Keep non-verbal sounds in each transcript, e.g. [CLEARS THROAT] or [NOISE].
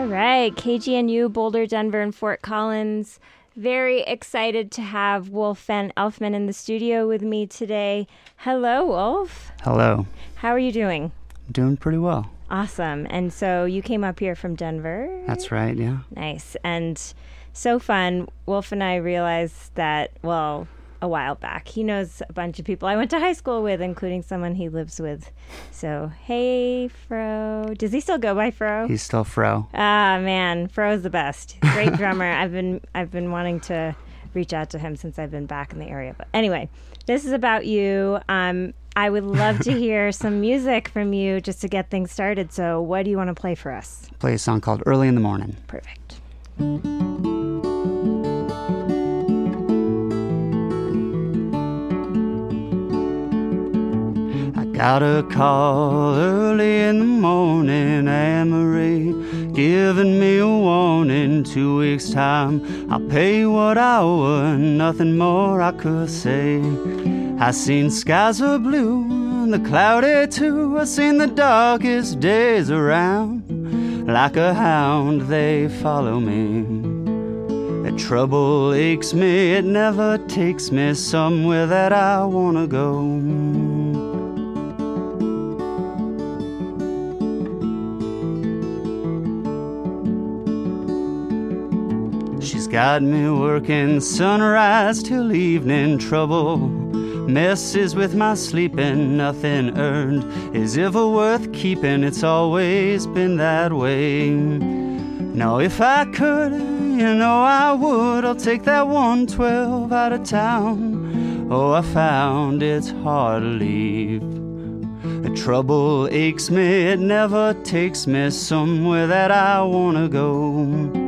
All right, KGNU, Boulder, Denver, and Fort Collins. Very excited to have Wolf Van Elfmand in the studio with me today. Hello, Wolf. Hello. How are you doing? Doing pretty well. Awesome. And so you came up here from Denver? That's right, yeah. Nice. And so fun. Wolf and I realized that, well, a while back. He knows a bunch of people I went to high school with, including someone he lives with. So, hey, Fro. Does he still go by Fro? He's still Fro. Ah, man, Fro's the best. Great drummer. I've been I've been wanting to reach out to him since I've been back in the area. But anyway, this is about you. Um, I would love to [LAUGHS] hear some music from you just to get things started. So, what do you want to play for us? Play a song called Early in the Morning. Perfect. Got a call early in the morning, Anne-Marie giving me a warning. Two weeks' time, I'll pay what I want, nothing more I could say. I seen skies are blue, and the cloudy too. I seen the darkest days around. Like a hound, they follow me. The trouble aches me, it never takes me somewhere that I wanna go. Got me working sunrise till evening trouble. Messes with my sleeping, nothing earned is ever worth keeping. It's always been that way. Now, if I could, you know I would. I'll take that 112 out of town. Oh, I found it's hard to leave. The trouble aches me, it never takes me somewhere that I wanna go.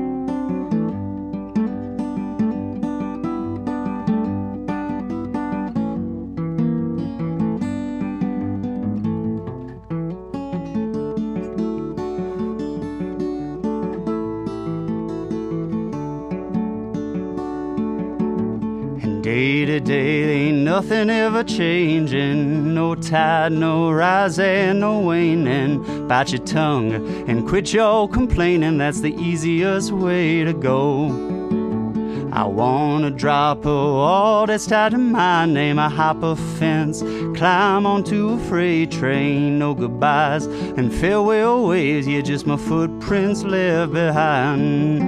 Day to day, ain't nothing ever changing. No tide, no rising, no waning. Bite your tongue and quit your complaining. That's the easiest way to go. I wanna drop a wall that's tied to my name. I hop a fence, climb onto a freight train. No goodbyes and farewell ways. Yeah, just my footprints left behind.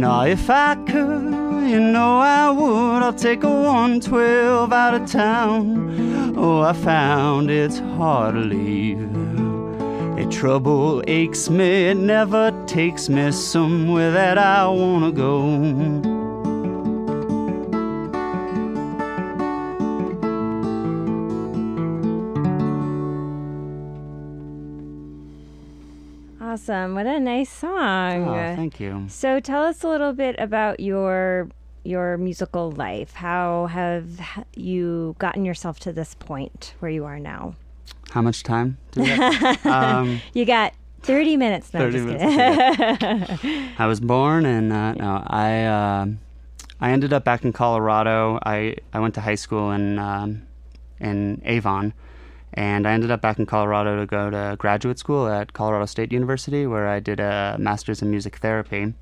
Now, if I could you know I would. I'll take a 112 out of town. Oh, I found it's hard to leave. A trouble aches me, it never takes me somewhere that I wanna go. Awesome. What a nice song. Oh, thank you. So tell us a little bit about your your musical life. How have you gotten yourself to this point where you are now? How much time do we have? [LAUGHS] um, you got 30 minutes. No, 30 minutes. [LAUGHS] I was born and uh, no, I uh, I ended up back in Colorado. I, I went to high school in um, in Avon, and I ended up back in Colorado to go to graduate school at Colorado State University, where I did a master's in music therapy.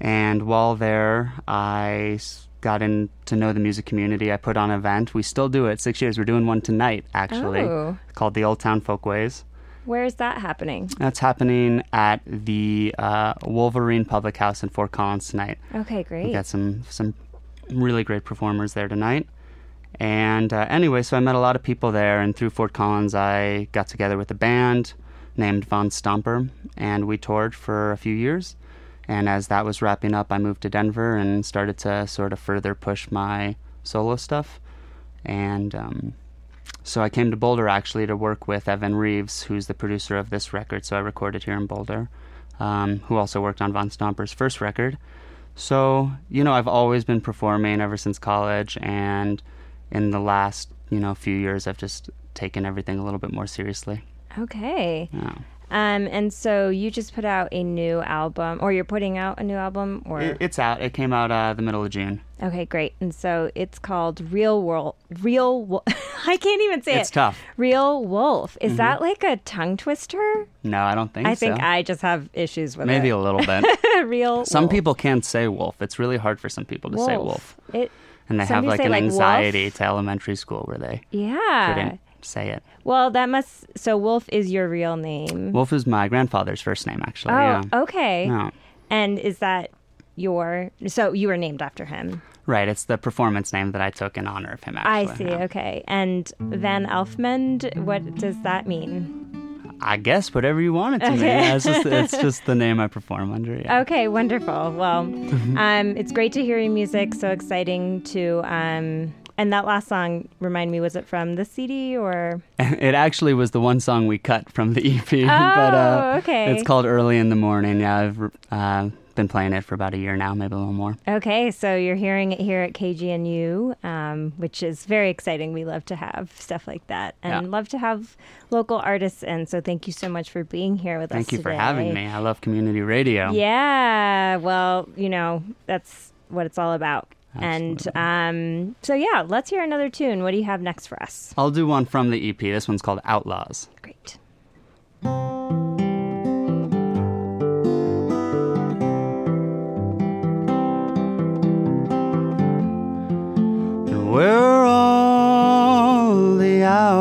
And while there, I got in to know the music community. I put on an event. We still do it. Six years. We're doing one tonight, actually, oh. called the Old Town Folkways. Where is that happening? That's happening at the uh, Wolverine Public House in Fort Collins tonight. Okay, great. We got some some really great performers there tonight. And uh, anyway, so I met a lot of people there, and through Fort Collins, I got together with a band named Von Stomper, and we toured for a few years. And as that was wrapping up, I moved to Denver and started to sort of further push my solo stuff. And um, so I came to Boulder actually to work with Evan Reeves, who's the producer of this record. So I recorded here in Boulder, um, who also worked on Von Stomper's first record. So, you know, I've always been performing ever since college. And in the last, you know, few years, I've just taken everything a little bit more seriously. Okay. Yeah. Um, and so you just put out a new album, or you're putting out a new album, or It, it's out. It came out uh, the middle of June. okay, great. And so it's called Real World, Real. Wo- [LAUGHS] I can't even say It's it. tough. Real Wolf. Is that like a tongue twister? No, I don't think so. I so. think I just have issues with Maybe it. a little bit. [LAUGHS] Real. some wolf. people can't say wolf. It's really hard for some people to say wolf. It. And they Some have like an like, wolf. anxiety to elementary school where they Yeah. couldn't say it. Well, that must. So Wolf is your real name. Wolf is my grandfather's first name, actually. oh, yeah. okay. No. And is that your? So you were named after him. Right. It's the performance name that I took in honor of him, actually. I see. yeah. Okay. And Van Elfmand, what does that mean? I guess whatever you want it to. Okay. It's, just, it's [LAUGHS] just the name I perform under. Yeah. Okay, wonderful. Well, [LAUGHS] um, it's great to hear your music. So exciting to. Um, and that last song, remind me, was it from the CD or? [LAUGHS] It actually was the one song we cut from the EP. but, uh, Oh, okay. It's called Early in the Morning. Yeah, I've uh, been playing it for about a year now, maybe a little more. Okay, so you're hearing it here at KGNU, um, which is very exciting. We love to have stuff like that and Yeah. love to have local artists in. So thank you so much for being here with us Thank you for having me. I love community radio. Yeah, well, you know, that's what it's all about. And um, so, yeah, let's hear another tune. What do you have next for us? I'll do one from the EP. This one's called Outlaws. Great. Where are all the outlaws?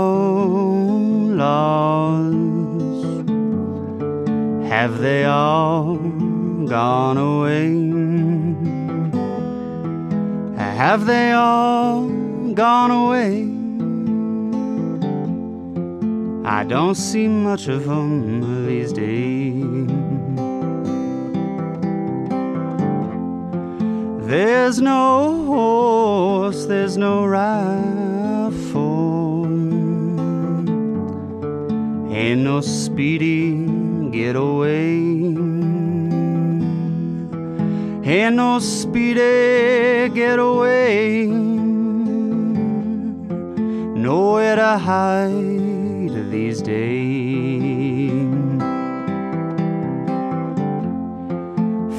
Have they all gone away? Have they all gone away? I don't see much of them these days. There's no horse, there's no rifle. Ain't no speedy getaway. Ain't no speedy getaway. Nowhere to hide these days.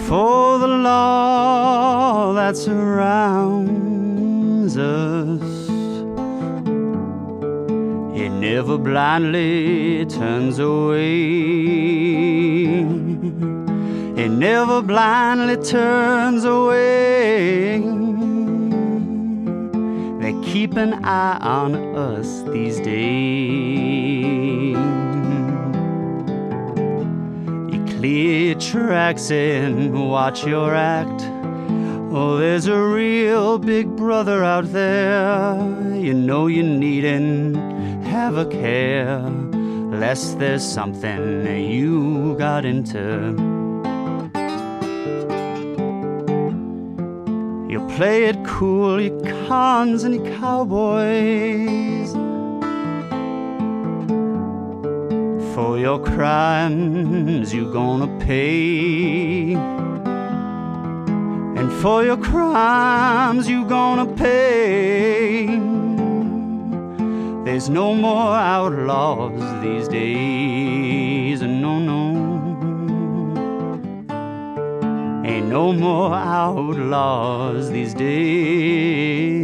For the law that surrounds us, it never blindly turns away. It never blindly turns away. They keep an eye on us these days. You tracks in. watch your act. Oh, there's a real big brother out there. You know you needn't have a care, lest there's something you got into. You play it cool, you cons and you cowboys. For your crimes, you're gonna pay. And for your crimes, you're gonna pay. There's no more outlaws these days, and no, no. Ain't no more outlaws these days.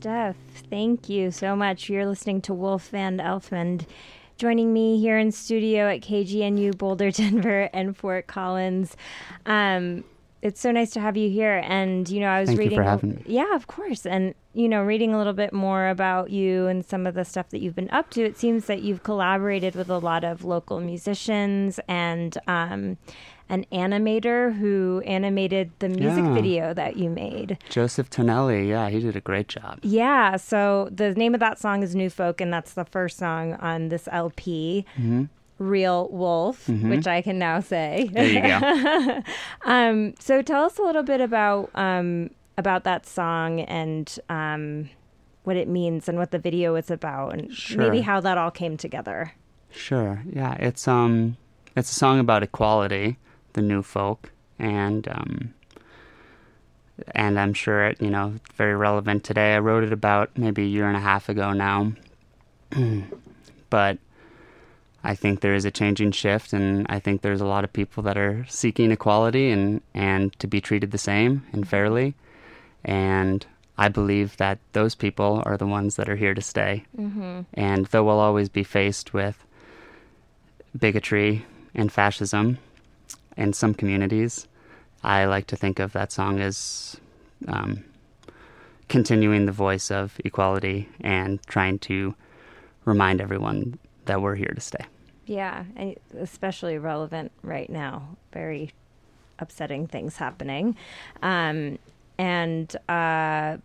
Stuff. Thank you so much. You're listening to Wolf Van Elfmand. Joining me here in studio at KGNU Boulder, [LAUGHS] Denver, and Fort Collins. Um, it's so nice to have you here. And you know, I was Thank you reading. for having me. Yeah, of course. And you know, reading a little bit more about you and some of the stuff that you've been up to. It seems that you've collaborated with a lot of local musicians and um, an animator who animated the music Yeah. video that you made. Joseph Tonelli, yeah, he did a great job. Yeah, so the name of that song is New Folk, and that's the first song on this LP, Real Wolf, which I can now say. There you go. [LAUGHS] um, so tell us a little bit about um, about that song and um, what it means and what the video is about, and maybe how that all came together. Sure. Yeah, it's um it's a song about equality, the new folk, and um and I'm sure it, you know, very relevant today. I wrote it about maybe a year and a half ago now. [CLEARS THROAT] but I think there is a changing shift, and I think there's a lot of people that are seeking equality and, and to be treated the same and fairly. And I believe that those people are the ones that are here to stay. Mm-hmm. And though we'll always be faced with bigotry and fascism in some communities, I like to think of that song as um, continuing the voice of equality and trying to remind everyone that we're here to stay. Yeah, and especially relevant right now. Very upsetting things happening. Um, and uh,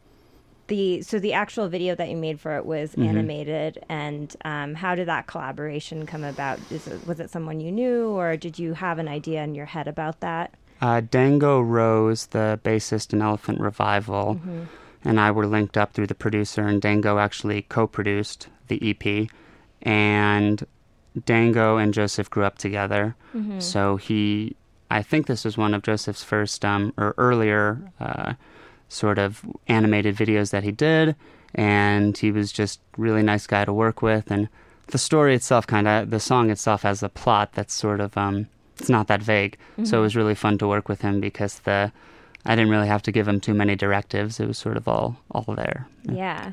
the so the actual video that you made for it was Mhm. animated. And um, how did that collaboration come about? Is it, was it someone you knew, or did you have an idea in your head about that? Uh, Dango Rose, the bassist in Elephant Revival, and I were linked up through the producer, and Dango actually co produced the EP. And Dango and Joseph grew up together. So he, I think this was one of Joseph's first um, or earlier uh, sort of animated videos that he did, and he was just really nice guy to work with. And the story itself, kind of, the song itself has a plot that's sort of, um, it's not that vague. So it was really fun to work with him because the, I didn't really have to give him too many directives. It was sort of all all there. Yeah.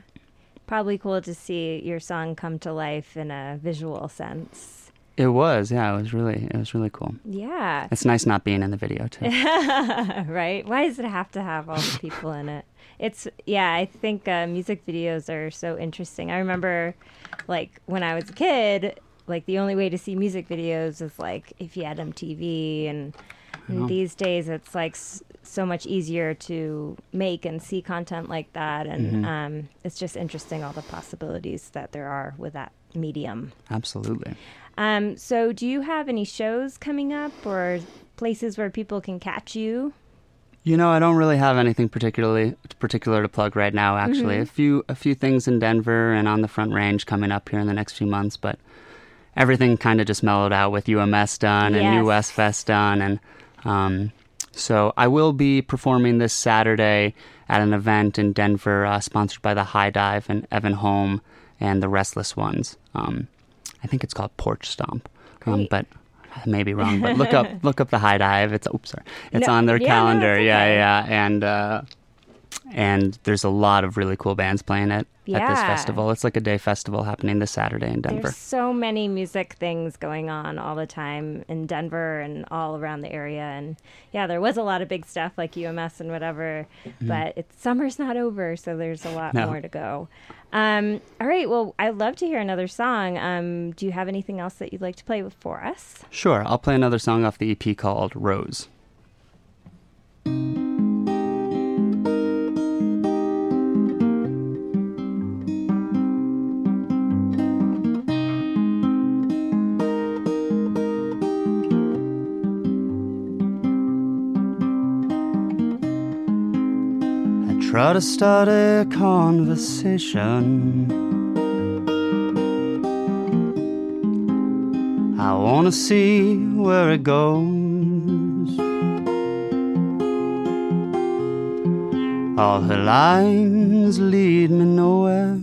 Probably cool to see your song come to life in a visual sense. It was, yeah. It was really, it was really cool. Yeah. It's nice not being in the video too. [LAUGHS] right? Why does it have to have all the people in it? It's yeah. I think uh, music videos are so interesting. I remember, like when I was a kid, like the only way to see music videos is like if you had MTV, and, and Oh. these days it's like s- so much easier to make and see content like that, and Mhm. um, it's just interesting all the possibilities that there are with that medium. Absolutely. Um, so, do you have any shows coming up or places where people can catch you? You know, I don't really have anything particularly particular to plug right now. Actually, a few a few things in Denver and on the Front Range coming up here in the next few months, but everything kind of just mellowed out with UMS done and New West Fest done, and um, so I will be performing this Saturday at an event in Denver, uh, sponsored by the High Dive and Evan Holm and the Restless Ones. Um, I think it's called Porch Stomp, um, but I may be wrong. But look [LAUGHS] up look up the High Dive. It's oops sorry, it's No, on their yeah, no, calendar. Yeah, yeah, and uh, and there's a lot of really cool bands playing it at this festival. It's like a day festival happening this Saturday in Denver. There's so many music things going on all the time in Denver and all around the area. And yeah, there was a lot of big stuff like UMS and whatever, but it's summer's not over, so there's a lot Mm-hmm. No. more to go. Um, all right, well, I'd love to hear another song. Um, do you have anything else that you'd like to play for us? Sure, I'll play another song off the EP called Rose. Try to start a conversation. I wanna see where it goes. All her lines lead me nowhere.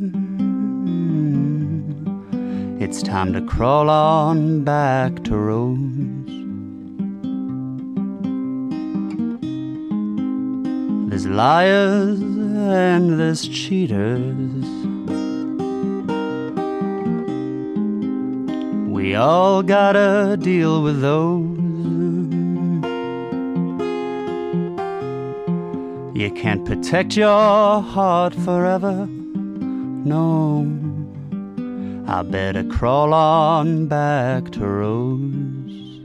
It's time to crawl on back to Rose. There's liars and there's cheaters. We all gotta deal with those. You can't protect your heart forever. No, I better crawl on back to Rose.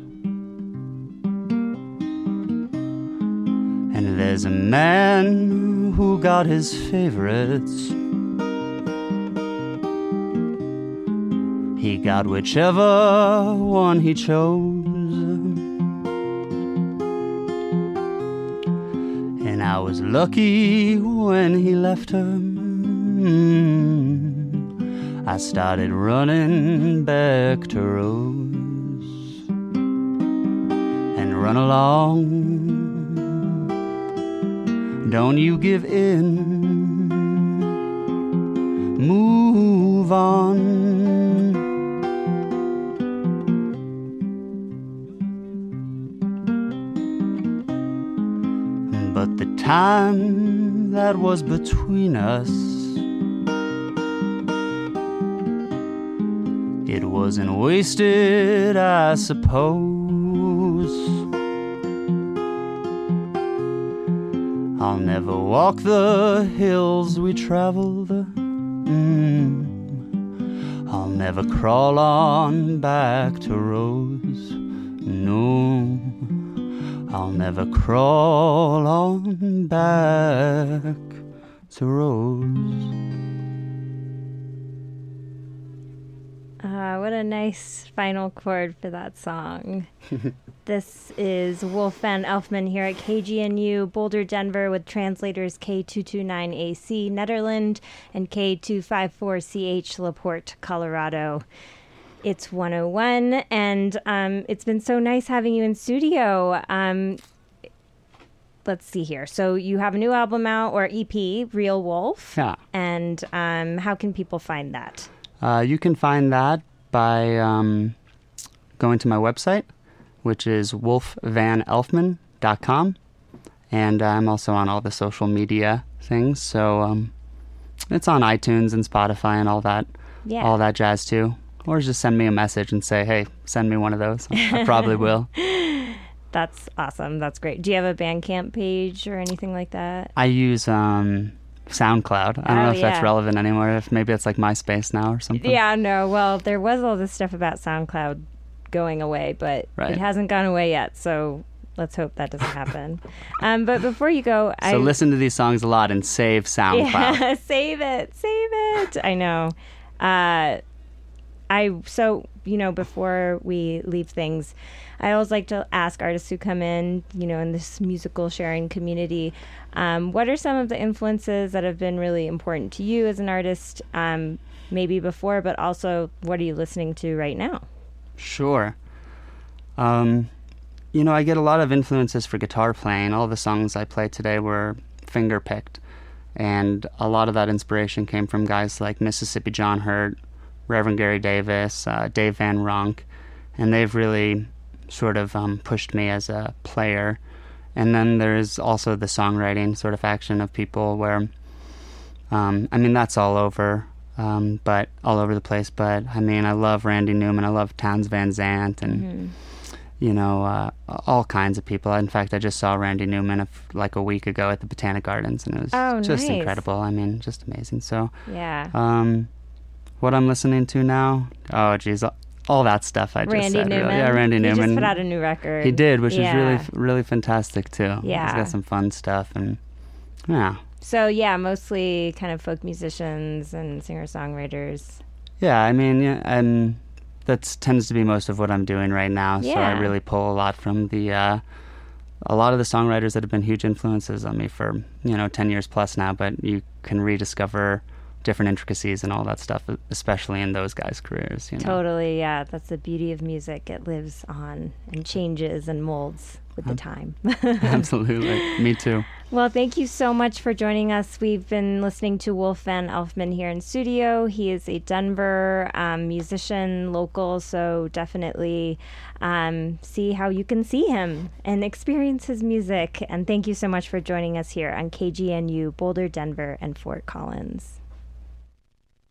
And there's a man who got his favorites. He got whichever one he chose. And I was lucky when he left her. I started running back to Rose and run along. Don't you give in. Move on. But the time that was between us, it wasn't wasted, I suppose. Never walk the hills we traveled. Mm. I'll never crawl on back to Rose. No, I'll never crawl on back to Rose. Uh, what a nice final chord for that song. [LAUGHS] this is Wolf Van Elfmand here at KGNU Boulder, Denver, with translators K229AC Nederland and K254CH LaPorte, Colorado. It's 101, and um, it's been so nice having you in studio. Um, let's see here. So you have a new album out or EP, Real Wolf. Yeah. And um, how can people find that? Uh, you can find that by um, going to my website, which is wolfvanelfman.com. And I'm also on all the social media things. So um, it's on iTunes and Spotify and all that, Yeah. all that jazz too. Or just send me a message and say, hey, send me one of those. I probably will. [LAUGHS] That's awesome. That's great. Do you have a Bandcamp page or anything like that? I use um, SoundCloud. I don't Oh, know if yeah. that's relevant anymore. If maybe it's like MySpace now or something. Yeah, no. Well, there was all this stuff about SoundCloud going away, but Right. it hasn't gone away yet. So let's hope that doesn't happen. [LAUGHS] um, but before you go, I So listen to these songs a lot and save SoundCloud. [LAUGHS] Yeah, save it, save it. I know. Uh, I so you know before we leave things, I always like to ask artists who come in, you know, in this musical sharing community, um, what are some of the influences that have been really important to you as an artist, um, maybe before, but also what are you listening to right now? Sure. Um, you know, I get a lot of influences for guitar playing. All the songs I play today were finger picked. And a lot of that inspiration came from guys like Mississippi John Hurt, Reverend Gary Davis, uh, Dave Van Ronk. And they've really sort of um, pushed me as a player. And then there's also the songwriting sort of action of people where, um, I mean, that's all over um, but all over the place. But I mean, I love Randy Newman. I love Townes Van Zandt, and Mm-hmm. you know, uh, all kinds of people. In fact, I just saw Randy Newman a f- like a week ago at the Botanic Gardens, and it was Oh, just nice. incredible. I mean, just amazing. So, Yeah. um, what I'm listening to now? Oh, geez, all, that stuff I just Randy said. Newman. Really. Yeah, Randy he Newman. just put out a new record. He did, which is really, really fantastic too. Yeah. he's got some fun stuff, and yeah, So yeah, mostly kind of folk musicians and singer songwriters. Yeah, I mean, yeah, and that tends to be most of what I'm doing right now. Yeah. So I really pull a lot from the, uh, a lot of the songwriters that have been huge influences on me for you know ten years plus now. But you can rediscover different intricacies and all that stuff, especially in those guys' careers. You know? Totally, yeah. That's the beauty of music. It lives on and changes and molds with the time. [LAUGHS] Absolutely, me too. well, thank you so much for joining us. We've been listening to Wolf Van Elfmand here in studio. He is a Denver um, musician, local, so definitely um, see how you can see him and experience his music. And thank you so much for joining us here on KGNU, Boulder, Denver, and Fort Collins.